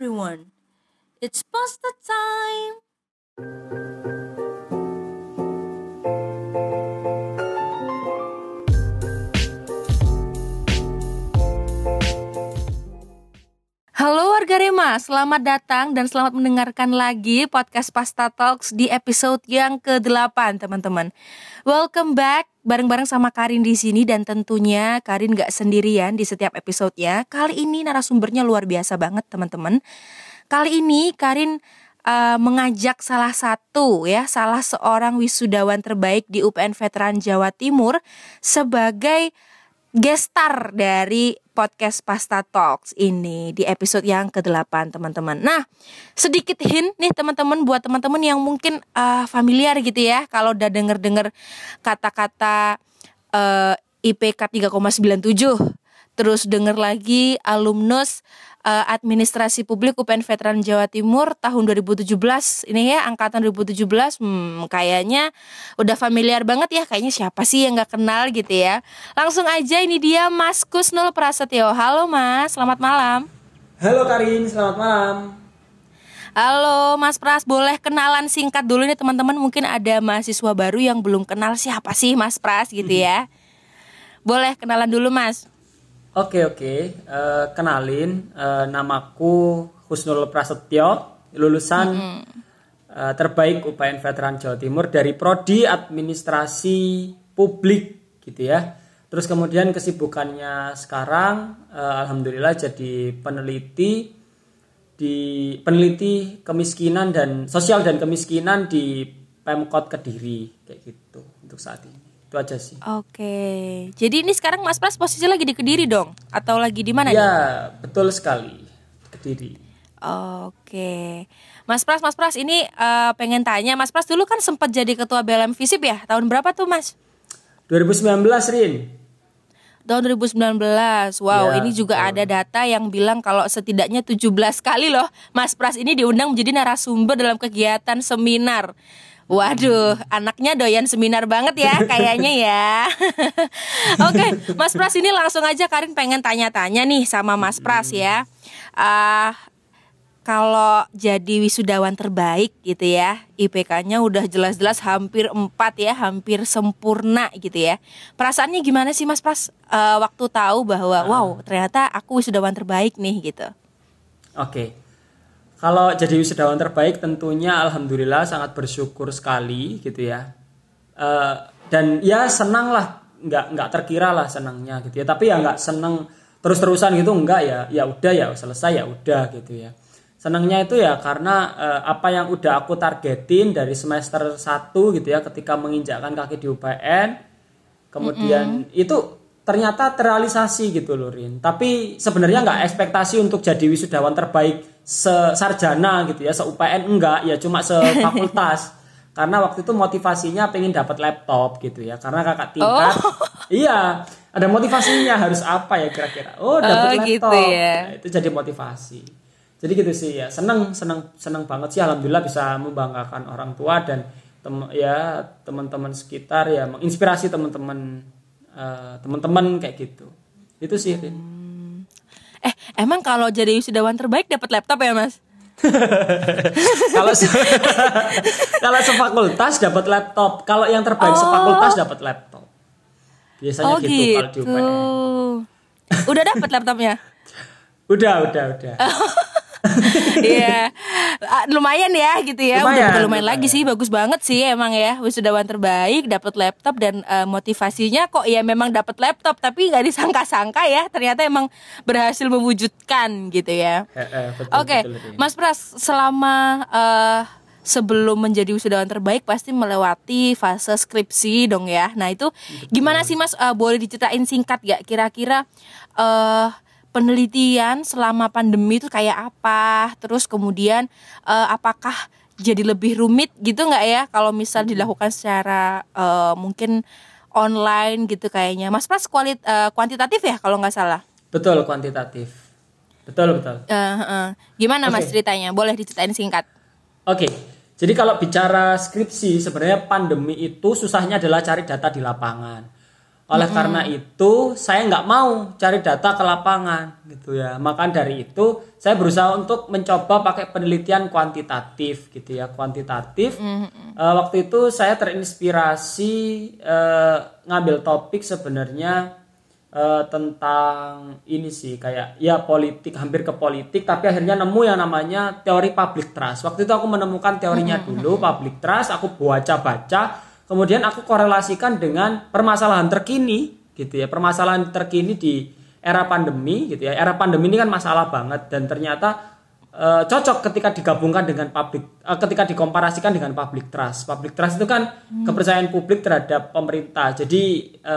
everyone. It's pasta time. Halo warga Rema, selamat datang dan selamat mendengarkan lagi podcast Pasta Talks di episode yang ke-8 teman-teman. Welcome back bareng-bareng sama Karin di sini dan tentunya Karin gak sendirian di setiap episodenya. Kali ini narasumbernya luar biasa banget teman-teman. Kali ini Karin uh, mengajak salah satu ya, salah seorang wisudawan terbaik di UPN Veteran Jawa Timur sebagai gestar dari podcast Pasta Talks ini di episode yang ke-8 teman-teman. Nah, sedikit hint nih teman-teman buat teman-teman yang mungkin uh, familiar gitu ya kalau udah denger-denger kata-kata uh, IPK 3,97 terus denger lagi alumnus uh, Administrasi Publik UPN Veteran Jawa Timur tahun 2017 ini ya angkatan 2017 hmm, kayaknya udah familiar banget ya. Kayaknya siapa sih yang nggak kenal gitu ya. Langsung aja ini dia Mas Kusnul Prasetyo. Halo Mas. Selamat malam. Halo Karin. Selamat malam. Halo Mas Pras, boleh kenalan singkat dulu nih teman-teman. Mungkin ada mahasiswa baru yang belum kenal siapa sih Mas Pras gitu ya. Boleh kenalan dulu Mas Oke oke, uh, kenalin uh, namaku Husnul Prasetyo, lulusan mm -hmm. uh, terbaik UPN Veteran Jawa Timur dari prodi Administrasi Publik gitu ya. Terus kemudian kesibukannya sekarang, uh, alhamdulillah jadi peneliti di peneliti kemiskinan dan sosial dan kemiskinan di Pemkot Kediri kayak gitu untuk saat ini. Itu aja sih. Oke. Jadi ini sekarang Mas Pras posisi lagi di Kediri dong atau lagi di mana Ya, nih? betul sekali. Kediri. Oke. Mas Pras, Mas Pras ini uh, pengen tanya, Mas Pras dulu kan sempat jadi ketua BLM Visip ya? Tahun berapa tuh, Mas? 2019, Rin. Tahun 2019. Wow, ya, ini juga betul. ada data yang bilang kalau setidaknya 17 kali loh Mas Pras ini diundang menjadi narasumber dalam kegiatan seminar. Waduh, anaknya doyan seminar banget ya kayaknya ya. Oke, Mas Pras ini langsung aja Karin pengen tanya-tanya nih sama Mas Pras ya. Uh, kalau jadi wisudawan terbaik gitu ya, IPK-nya udah jelas-jelas hampir 4 ya, hampir sempurna gitu ya. Perasaannya gimana sih Mas Pras uh, waktu tahu bahwa wow, ternyata aku wisudawan terbaik nih gitu. Oke. Okay. Kalau jadi wisudawan terbaik tentunya alhamdulillah sangat bersyukur sekali gitu ya. Uh, dan ya senang lah, nggak nggak terkira lah senangnya gitu ya. Tapi ya nggak senang terus-terusan gitu enggak ya. Ya udah ya selesai ya udah gitu ya. Senangnya itu ya karena uh, apa yang udah aku targetin dari semester 1 gitu ya ketika menginjakkan kaki di UPN. Kemudian mm -hmm. itu ternyata terrealisasi gitu loh Rin. Tapi sebenarnya nggak ekspektasi untuk jadi wisudawan terbaik se-sarjana gitu ya, se-UPN enggak, ya cuma se-fakultas. Karena waktu itu motivasinya pengen dapat laptop gitu ya. Karena kakak tingkat oh. iya, ada motivasinya harus apa ya kira-kira. Oh, dapat oh, laptop. Gitu ya. Nah, itu jadi motivasi. Jadi gitu sih ya. Seneng seneng seneng banget sih alhamdulillah bisa membanggakan orang tua dan tem ya teman-teman sekitar ya menginspirasi teman-teman uh, teman-teman kayak gitu itu sih hmm. eh emang kalau jadi wisudawan terbaik dapat laptop ya mas kalau kalau sefakultas dapat laptop kalau yang terbaik oh. sefakultas dapat laptop biasanya oh, gitu, gitu. kalau di UPN udah dapat laptopnya udah udah udah Iya. yeah. Lumayan ya gitu ya. Lumayan, Udah lumayan, lumayan lagi sih, bagus banget sih emang ya. Wisudawan terbaik, dapat laptop dan uh, motivasinya kok ya memang dapat laptop tapi nggak disangka-sangka ya. Ternyata emang berhasil mewujudkan gitu ya. Oke, okay. Mas Pras, selama uh, sebelum menjadi wisudawan terbaik pasti melewati fase skripsi dong ya. Nah itu gimana sih Mas? Uh, boleh diceritain singkat gak kira-kira? Uh, penelitian selama pandemi itu kayak apa? Terus kemudian uh, apakah jadi lebih rumit gitu nggak ya? Kalau misal dilakukan secara uh, mungkin online gitu kayaknya. Mas pas kualit uh, kuantitatif ya kalau nggak salah? Betul kuantitatif. Betul betul. Uh, uh. gimana okay. mas ceritanya? Boleh diceritain singkat. Oke. Okay. jadi kalau bicara skripsi sebenarnya pandemi itu susahnya adalah cari data di lapangan Oleh mm -hmm. karena itu saya nggak mau cari data ke lapangan gitu ya. Maka dari itu saya berusaha untuk mencoba pakai penelitian kuantitatif gitu ya, kuantitatif. Mm -hmm. uh, waktu itu saya terinspirasi uh, ngambil topik sebenarnya uh, tentang ini sih kayak ya politik hampir ke politik tapi akhirnya nemu yang namanya teori public trust. Waktu itu aku menemukan teorinya mm -hmm. dulu public trust, aku baca-baca kemudian aku korelasikan dengan permasalahan terkini gitu ya. Permasalahan terkini di era pandemi gitu ya. Era pandemi ini kan masalah banget dan ternyata e, cocok ketika digabungkan dengan public e, ketika dikomparasikan dengan public trust. Public trust itu kan hmm. kepercayaan publik terhadap pemerintah. Jadi e,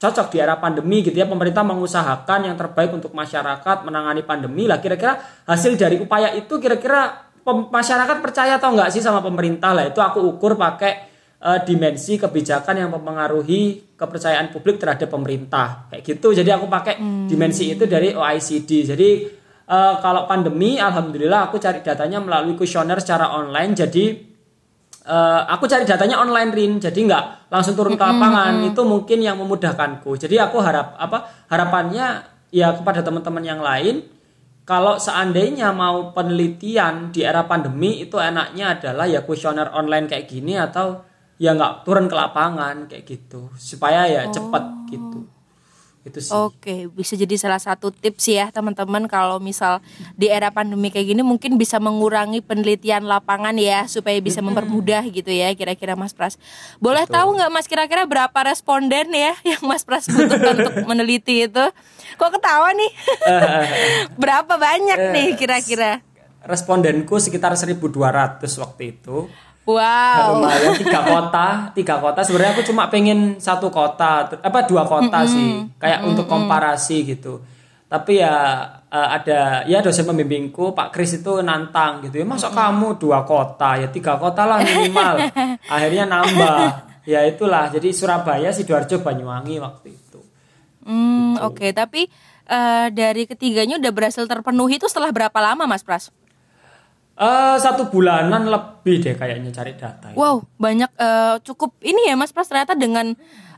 cocok di era pandemi gitu ya. Pemerintah mengusahakan yang terbaik untuk masyarakat menangani pandemi lah. Kira-kira hasil dari upaya itu kira-kira masyarakat percaya atau enggak sih sama pemerintah lah. Itu aku ukur pakai uh, dimensi kebijakan yang mempengaruhi kepercayaan publik terhadap pemerintah. Kayak gitu. Jadi aku pakai hmm. dimensi itu dari OECD jadi uh, kalau pandemi alhamdulillah aku cari datanya melalui kuesioner secara online. Jadi uh, aku cari datanya online rin. Jadi nggak langsung turun ke lapangan. hmm. itu mungkin yang memudahkanku. Jadi aku harap apa harapannya ya kepada teman-teman yang lain kalau seandainya mau penelitian di era pandemi itu enaknya adalah ya kuesioner online kayak gini atau ya nggak turun ke lapangan kayak gitu supaya ya oh. cepet gitu itu sih. Oke, bisa jadi salah satu tips ya teman-teman kalau misal di era pandemi kayak gini mungkin bisa mengurangi penelitian lapangan ya supaya bisa mempermudah gitu ya kira-kira Mas Pras. Boleh Betul. tahu nggak Mas kira-kira berapa responden ya yang Mas Pras butuhkan untuk meneliti itu? Kok ketawa nih? berapa banyak nih kira-kira? Respondenku sekitar 1200 waktu itu. Wow. Lumayan tiga kota, tiga kota. Sebenarnya aku cuma pengen satu kota, apa dua kota mm -hmm. sih, kayak mm -hmm. untuk komparasi gitu. Tapi ya uh, ada ya dosen pembimbingku Pak Kris itu nantang gitu ya, masa mm -hmm. kamu dua kota ya tiga kota lah minimal. Akhirnya nambah. Ya itulah. Jadi Surabaya, sidoarjo, Banyuwangi waktu itu. Hmm, gitu. oke. Okay. Tapi uh, dari ketiganya udah berhasil terpenuhi itu setelah berapa lama, Mas Pras? Uh, satu bulanan lebih deh kayaknya cari data. Wow, banyak uh, cukup ini ya Mas Pras ternyata dengan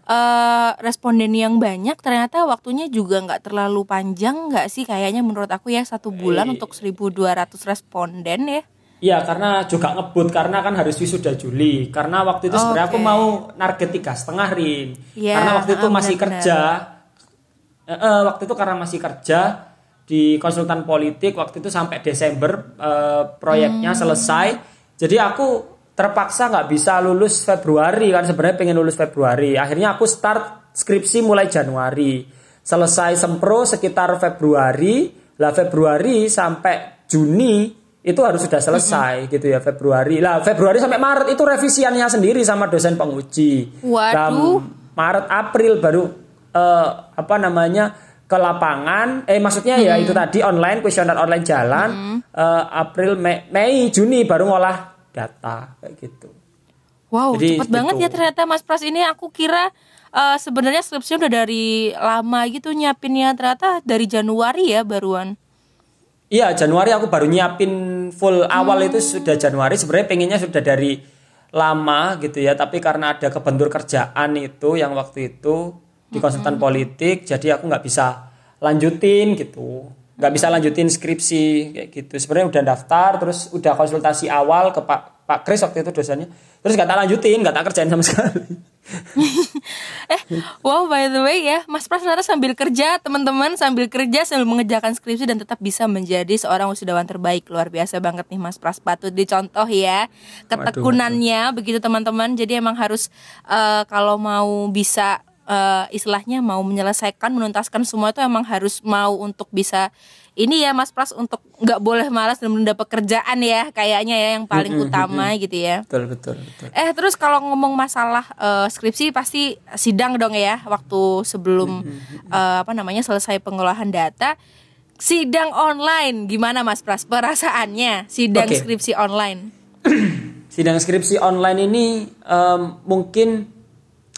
uh, responden yang banyak ternyata waktunya juga nggak terlalu panjang nggak sih kayaknya menurut aku ya satu bulan eh, untuk 1.200 responden ya. Iya karena juga ngebut karena kan harus wisuda Juli karena waktu itu okay. sebenarnya aku mau narget tiga setengah rin ya, karena waktu itu masih bener. kerja uh, uh, waktu itu karena masih kerja di konsultan politik waktu itu sampai Desember uh, proyeknya hmm. selesai. Jadi aku terpaksa nggak bisa lulus Februari kan sebenarnya pengen lulus Februari. Akhirnya aku start skripsi mulai Januari. Selesai sempro sekitar Februari. Lah Februari sampai Juni itu harus sudah selesai -hmm. gitu ya Februari. Lah Februari sampai Maret itu revisiannya sendiri sama dosen penguji. Waduh. Maret April baru uh, apa namanya ke lapangan eh maksudnya hmm. ya itu tadi online kuesioner online jalan hmm. uh, April Mei, Mei Juni baru ngolah data kayak gitu. Wow, Jadi, cepet gitu. banget ya ternyata Mas Pras ini aku kira uh, sebenarnya skripsinya udah dari lama gitu nyiapinnya ternyata dari Januari ya baruan. Iya, Januari aku baru nyiapin full awal hmm. itu sudah Januari sebenarnya pengennya sudah dari lama gitu ya, tapi karena ada kebentur kerjaan itu yang waktu itu di konsultan hmm. politik jadi aku nggak bisa lanjutin gitu. Nggak bisa lanjutin skripsi kayak gitu. Sebenarnya udah daftar terus udah konsultasi awal ke Pak Pak Kris waktu itu dosennya. Terus nggak tak lanjutin nggak tak kerjain sama sekali. Eh wow by the way ya. Mas Pras sambil kerja teman-teman sambil kerja sambil mengerjakan skripsi dan tetap bisa menjadi seorang wisudawan terbaik. Luar biasa banget nih Mas Pras. Patut dicontoh ya. Ketekunannya waduh, waduh. begitu teman-teman. Jadi emang harus uh, kalau mau bisa uh, istilahnya mau menyelesaikan menuntaskan semua itu emang harus mau untuk bisa ini ya Mas Pras untuk nggak boleh malas dan mendapat pekerjaan ya kayaknya ya yang paling utama gitu ya. Betul betul betul. Eh terus kalau ngomong masalah uh, skripsi pasti sidang dong ya waktu sebelum uh, apa namanya selesai pengolahan data. Sidang online gimana Mas Pras perasaannya sidang okay. skripsi online? sidang skripsi online ini um, mungkin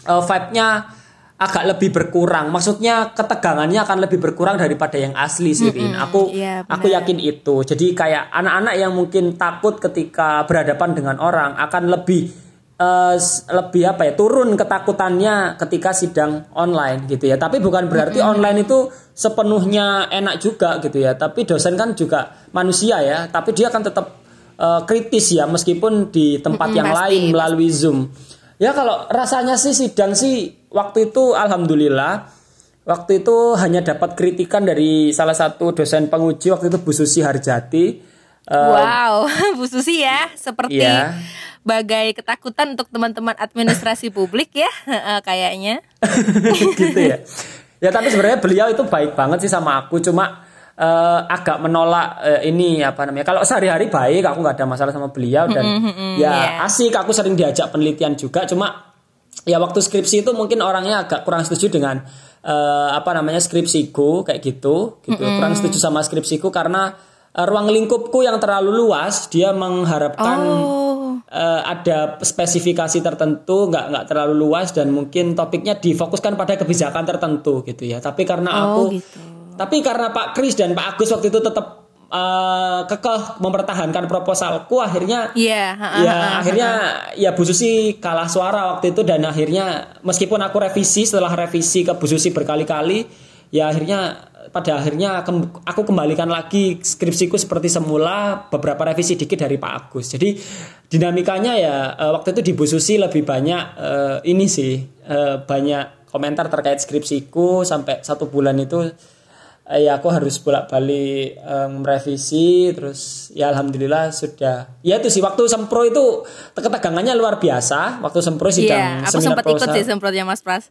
uh, vibe-nya agak lebih berkurang. Maksudnya ketegangannya akan lebih berkurang daripada yang asli sih, mm -hmm. Aku yeah, aku yakin itu. Jadi kayak anak-anak yang mungkin takut ketika berhadapan dengan orang akan lebih uh, lebih apa ya turun ketakutannya ketika sidang online gitu ya tapi bukan berarti mm -hmm. online itu sepenuhnya enak juga gitu ya tapi dosen kan juga manusia ya tapi dia kan tetap uh, kritis ya meskipun di tempat mm -hmm, yang pasti, lain melalui pasti. zoom ya kalau rasanya sih sidang sih waktu itu alhamdulillah waktu itu hanya dapat kritikan dari salah satu dosen penguji waktu itu Bu Susi Harjati wow Bu Susi ya seperti yeah bagai ketakutan untuk teman-teman administrasi publik ya kayaknya. gitu ya. Ya tapi sebenarnya beliau itu baik banget sih sama aku cuma uh, agak menolak uh, ini apa namanya. Kalau sehari-hari baik aku nggak ada masalah sama beliau dan mm -hmm, ya yeah. asik aku sering diajak penelitian juga cuma ya waktu skripsi itu mungkin orangnya agak kurang setuju dengan uh, apa namanya skripsiku kayak gitu gitu. Mm -hmm. Kurang setuju sama skripsiku karena uh, ruang lingkupku yang terlalu luas dia mengharapkan oh. uh, ada spesifikasi tertentu nggak nggak terlalu luas dan mungkin topiknya difokuskan pada kebijakan tertentu gitu ya tapi karena oh, aku gitu. Tapi karena Pak Kris dan Pak Agus waktu itu tetap uh, kekeh mempertahankan proposalku akhirnya yeah, ya akhirnya ya Bu Susi kalah suara waktu itu dan akhirnya meskipun aku revisi setelah revisi ke Bu Susi berkali-kali ya akhirnya pada akhirnya aku kembalikan lagi skripsiku seperti semula beberapa revisi dikit dari Pak Agus. Jadi dinamikanya ya eh, waktu itu di Bu Susi lebih banyak uh, ini sih uh, banyak komentar terkait skripsiku sampai satu bulan itu ya aku harus bolak-balik um, merevisi terus ya alhamdulillah sudah. Ya itu sih waktu sempro itu ketegangannya luar biasa. Waktu sempro sidang yeah, aku sempat ikut sih semprotnya Mas Pras.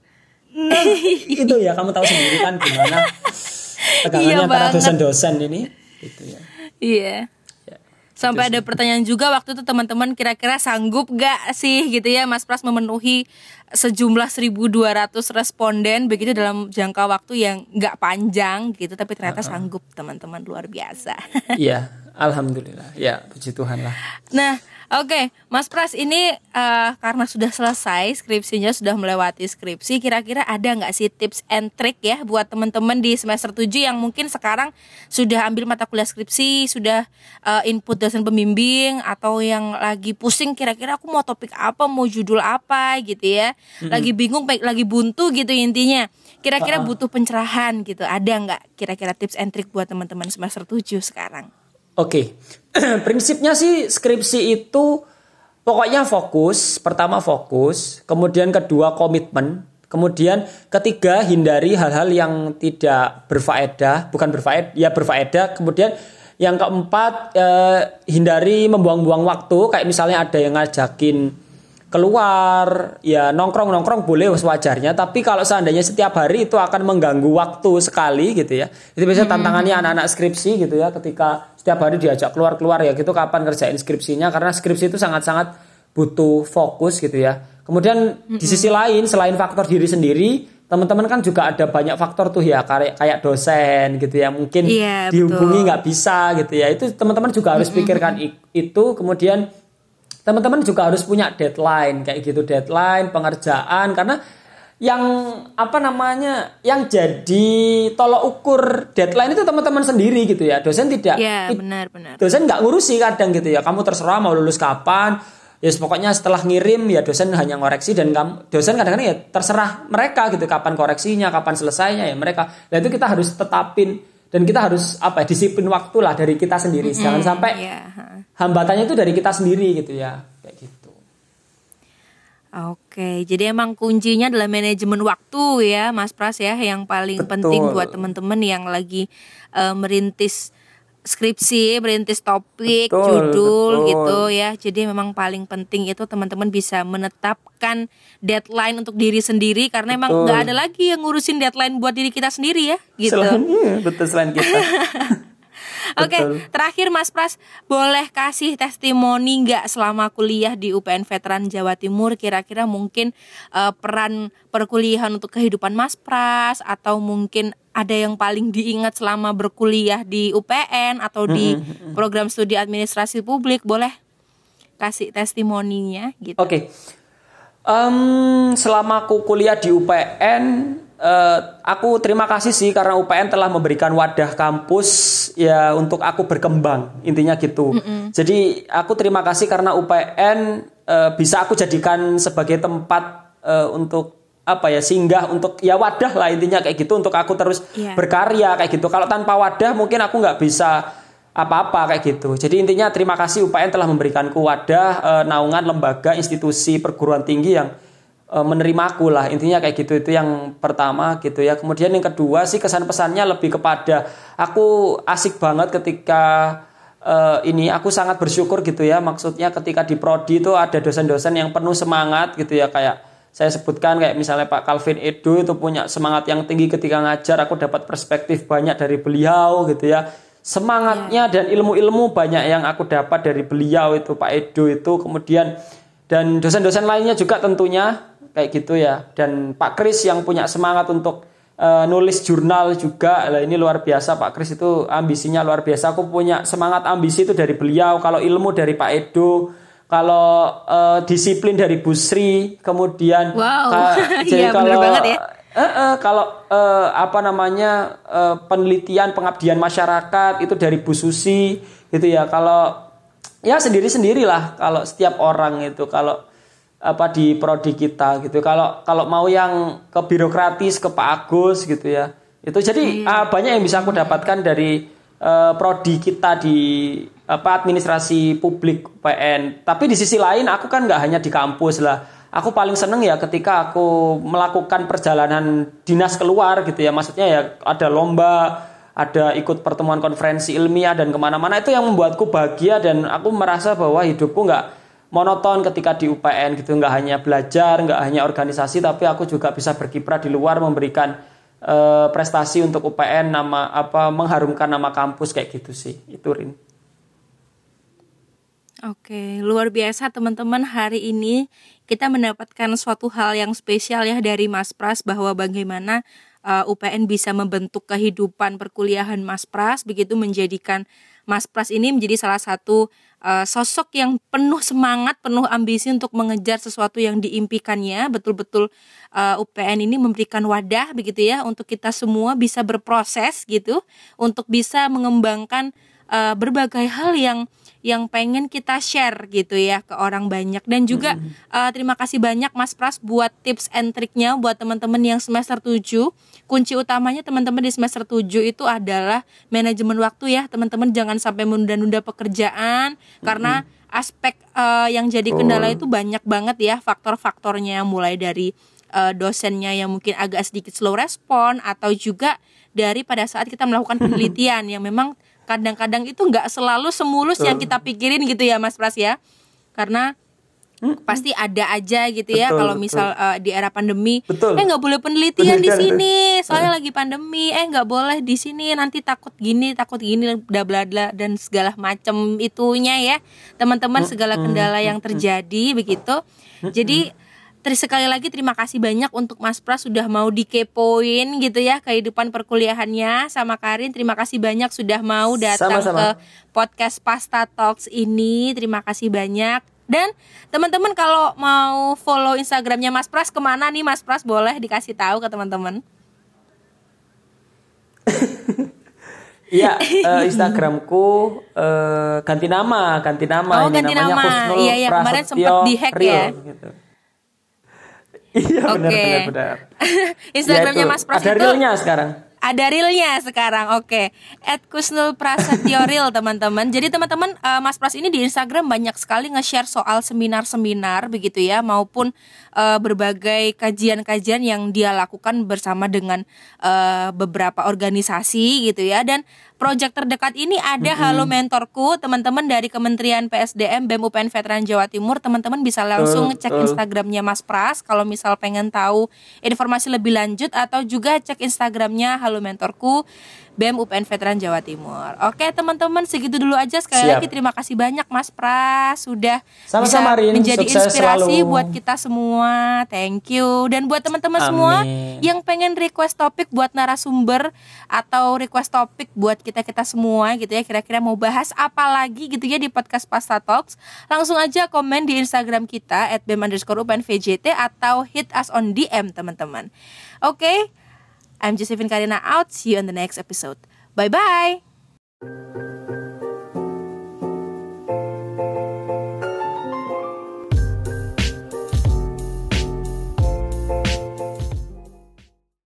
Nah, itu ya kamu tahu sendiri kan gimana tegangannya iya antara dosen-dosen ini. Gitu ya. Iya. Ya, Sampai ada pertanyaan juga waktu itu teman-teman kira-kira sanggup gak sih gitu ya Mas Pras memenuhi sejumlah 1200 responden begitu dalam jangka waktu yang gak panjang gitu tapi ternyata uh sanggup teman-teman luar biasa. Iya, alhamdulillah. Ya, puji Tuhan lah. Nah, Oke, okay, Mas Pras ini uh, karena sudah selesai skripsinya sudah melewati skripsi, kira-kira ada nggak sih tips and trick ya buat teman-teman di semester 7 yang mungkin sekarang sudah ambil mata kuliah skripsi, sudah uh, input dosen pembimbing atau yang lagi pusing kira-kira aku mau topik apa, mau judul apa gitu ya, lagi bingung, lagi buntu gitu intinya. Kira-kira uh -uh. butuh pencerahan gitu, ada nggak kira-kira tips and trick buat teman-teman semester 7 sekarang? Oke, okay. prinsipnya sih skripsi itu pokoknya fokus. Pertama fokus, kemudian kedua komitmen, kemudian ketiga hindari hal-hal yang tidak berfaedah, bukan berfaedah, ya berfaedah. Kemudian yang keempat eh, hindari membuang-buang waktu, kayak misalnya ada yang ngajakin keluar ya nongkrong nongkrong boleh wajarnya tapi kalau seandainya setiap hari itu akan mengganggu waktu sekali gitu ya. Itu biasanya tantangannya anak-anak skripsi gitu ya ketika setiap hari diajak keluar keluar ya gitu kapan kerjain skripsinya karena skripsi itu sangat-sangat butuh fokus gitu ya. Kemudian di sisi lain selain faktor diri sendiri teman-teman kan juga ada banyak faktor tuh ya kayak kayak dosen gitu ya mungkin yeah, dihubungi nggak bisa gitu ya. Itu teman-teman juga harus pikirkan itu kemudian teman-teman juga harus punya deadline kayak gitu deadline pengerjaan karena yang apa namanya yang jadi tolok ukur deadline itu teman-teman sendiri gitu ya. Dosen tidak ya benar benar. dosen nggak ngurusi kadang gitu ya. Kamu terserah mau lulus kapan ya yes, pokoknya setelah ngirim ya dosen hanya ngoreksi dan kamu dosen kadang-kadang ya terserah mereka gitu kapan koreksinya kapan selesainya ya mereka. Nah itu kita harus tetapin dan kita harus apa ya, disiplin waktu lah dari kita sendiri mm -hmm. jangan sampai yeah hambatannya itu dari kita sendiri gitu ya kayak gitu Oke, jadi emang kuncinya adalah manajemen waktu ya, Mas Pras ya, yang paling Betul. penting buat teman-teman yang lagi uh, merintis skripsi, merintis topik, betul, judul betul. gitu ya. Jadi memang paling penting itu teman-teman bisa menetapkan deadline untuk diri sendiri karena betul. emang nggak ada lagi yang ngurusin deadline buat diri kita sendiri ya, gitu. Selain, iya, betul selain kita. Oke, okay, terakhir Mas Pras, boleh kasih testimoni nggak selama kuliah di UPN Veteran Jawa Timur? Kira-kira mungkin uh, peran perkuliahan untuk kehidupan Mas Pras atau mungkin ada yang paling diingat selama berkuliah di UPN atau di program studi administrasi publik? Boleh kasih testimoninya gitu. Oke. Okay. Um, selama aku kuliah di UPN uh, aku terima kasih sih karena UPN telah memberikan wadah kampus ya untuk aku berkembang intinya gitu. Mm -mm. Jadi aku terima kasih karena UPN uh, bisa aku jadikan sebagai tempat uh, untuk apa ya singgah untuk ya wadah lah intinya kayak gitu untuk aku terus yeah. berkarya kayak gitu. Kalau tanpa wadah mungkin aku nggak bisa apa-apa kayak gitu. Jadi intinya terima kasih UPN telah memberikanku wadah e, naungan lembaga institusi perguruan tinggi yang e, menerima aku lah. Intinya kayak gitu itu yang pertama gitu ya. Kemudian yang kedua sih kesan pesannya lebih kepada aku asik banget ketika uh, ini aku sangat bersyukur gitu ya. Maksudnya ketika di prodi itu ada dosen-dosen yang penuh semangat gitu ya kayak saya sebutkan kayak misalnya Pak Calvin Edo itu punya semangat yang tinggi ketika ngajar aku dapat perspektif banyak dari beliau gitu ya. Semangatnya yeah. dan ilmu-ilmu banyak yang aku dapat dari beliau itu Pak Edo itu. Kemudian dan dosen-dosen lainnya juga tentunya kayak gitu ya. Dan Pak Kris yang punya semangat untuk uh, nulis jurnal juga. Lah ini luar biasa Pak Kris itu ambisinya luar biasa. Aku punya semangat ambisi itu dari beliau. Kalau ilmu dari Pak Edo kalau uh, disiplin dari Busri, kemudian wow. ka, jadi ya, kalau banget ya. Uh, uh, kalau uh, apa namanya uh, penelitian pengabdian masyarakat itu dari Bu Susi gitu ya. Kalau ya sendiri sendirilah kalau setiap orang itu kalau apa di prodi kita gitu. Kalau kalau mau yang ke birokratis ke Pak Agus gitu ya. Itu jadi hmm. uh, banyak yang bisa aku dapatkan dari uh, prodi kita di apa administrasi publik PN. Tapi di sisi lain aku kan nggak hanya di kampus lah. Aku paling seneng ya ketika aku melakukan perjalanan dinas keluar gitu ya. Maksudnya ya ada lomba, ada ikut pertemuan konferensi ilmiah dan ke mana-mana itu yang membuatku bahagia dan aku merasa bahwa hidupku nggak monoton ketika di UPN gitu nggak hanya belajar nggak hanya organisasi tapi aku juga bisa berkiprah di luar memberikan uh, prestasi untuk UPN nama apa mengharumkan nama kampus kayak gitu sih itu Rin. Oke, luar biasa teman-teman hari ini kita mendapatkan suatu hal yang spesial ya dari Mas Pras bahwa bagaimana uh, UPN bisa membentuk kehidupan perkuliahan Mas Pras begitu menjadikan Mas Pras ini menjadi salah satu uh, sosok yang penuh semangat, penuh ambisi untuk mengejar sesuatu yang diimpikannya. Betul-betul uh, UPN ini memberikan wadah begitu ya untuk kita semua bisa berproses gitu untuk bisa mengembangkan uh, berbagai hal yang yang pengen kita share gitu ya ke orang banyak. Dan juga uh, terima kasih banyak Mas Pras buat tips and triknya buat teman-teman yang semester 7 kunci utamanya teman-teman di semester 7 itu adalah manajemen waktu ya. Teman-teman jangan sampai menunda-nunda pekerjaan karena aspek uh, yang jadi kendala itu banyak banget ya faktor-faktornya. Mulai dari uh, dosennya yang mungkin agak sedikit slow respon atau juga dari pada saat kita melakukan penelitian yang memang kadang-kadang itu nggak selalu semulus Betul. yang kita pikirin gitu ya Mas Pras ya. Karena hmm. pasti ada aja gitu ya kalau misal uh, di era pandemi betul. eh nggak boleh penelitian di sini soalnya lagi pandemi eh nggak boleh di sini nanti takut gini takut gini bla bla bla dan segala macam itunya ya. Teman-teman segala kendala yang terjadi begitu. Jadi Terus sekali lagi terima kasih banyak untuk Mas Pras sudah mau dikepoin gitu ya kehidupan perkuliahannya sama Karin. Terima kasih banyak sudah mau datang Sama-sama. ke podcast Pasta Talks ini. Terima kasih banyak. Dan teman-teman kalau mau follow Instagramnya Mas Pras ke mana nih Mas Pras boleh dikasih tahu ke teman-teman. Iya, uh, Instagramku uh, ganti nama, ganti nama. Oh, ini ganti namanya nama. Iya, iya, kemarin sempat dihack ya. Gitu. Iya benar okay. benar benar. Instagramnya ya, Mas Pras ada itu realnya sekarang. Ada realnya sekarang, oke. Okay. At Kusnul Prasetyo Real teman-teman. Jadi teman-teman uh, Mas Pras ini di Instagram banyak sekali nge-share soal seminar-seminar begitu ya, maupun uh, berbagai kajian-kajian yang dia lakukan bersama dengan uh, beberapa organisasi gitu ya. Dan Project terdekat ini ada mm -hmm. Halo Mentorku, teman-teman dari Kementerian PSDM BEM UPN Veteran Jawa Timur. Teman-teman bisa langsung uh, cek uh. Instagramnya Mas Pras kalau misal pengen tahu informasi lebih lanjut atau juga cek Instagramnya Halo Mentorku. BEM UPN Veteran Jawa Timur. Oke teman-teman segitu dulu aja sekali Siap. lagi terima kasih banyak Mas Pras sudah Sama-sama, bisa menjadi Sukses inspirasi selalu. buat kita semua. Thank you. Dan buat teman-teman semua yang pengen request topik buat narasumber atau request topik buat kita kita semua gitu ya kira-kira mau bahas apa lagi gitu ya di podcast Pasta Talks langsung aja komen di Instagram kita at bem underscore VJT atau hit us on DM teman-teman. Oke. Okay? I'm Josephine Karina out. See you on the next episode. Bye bye.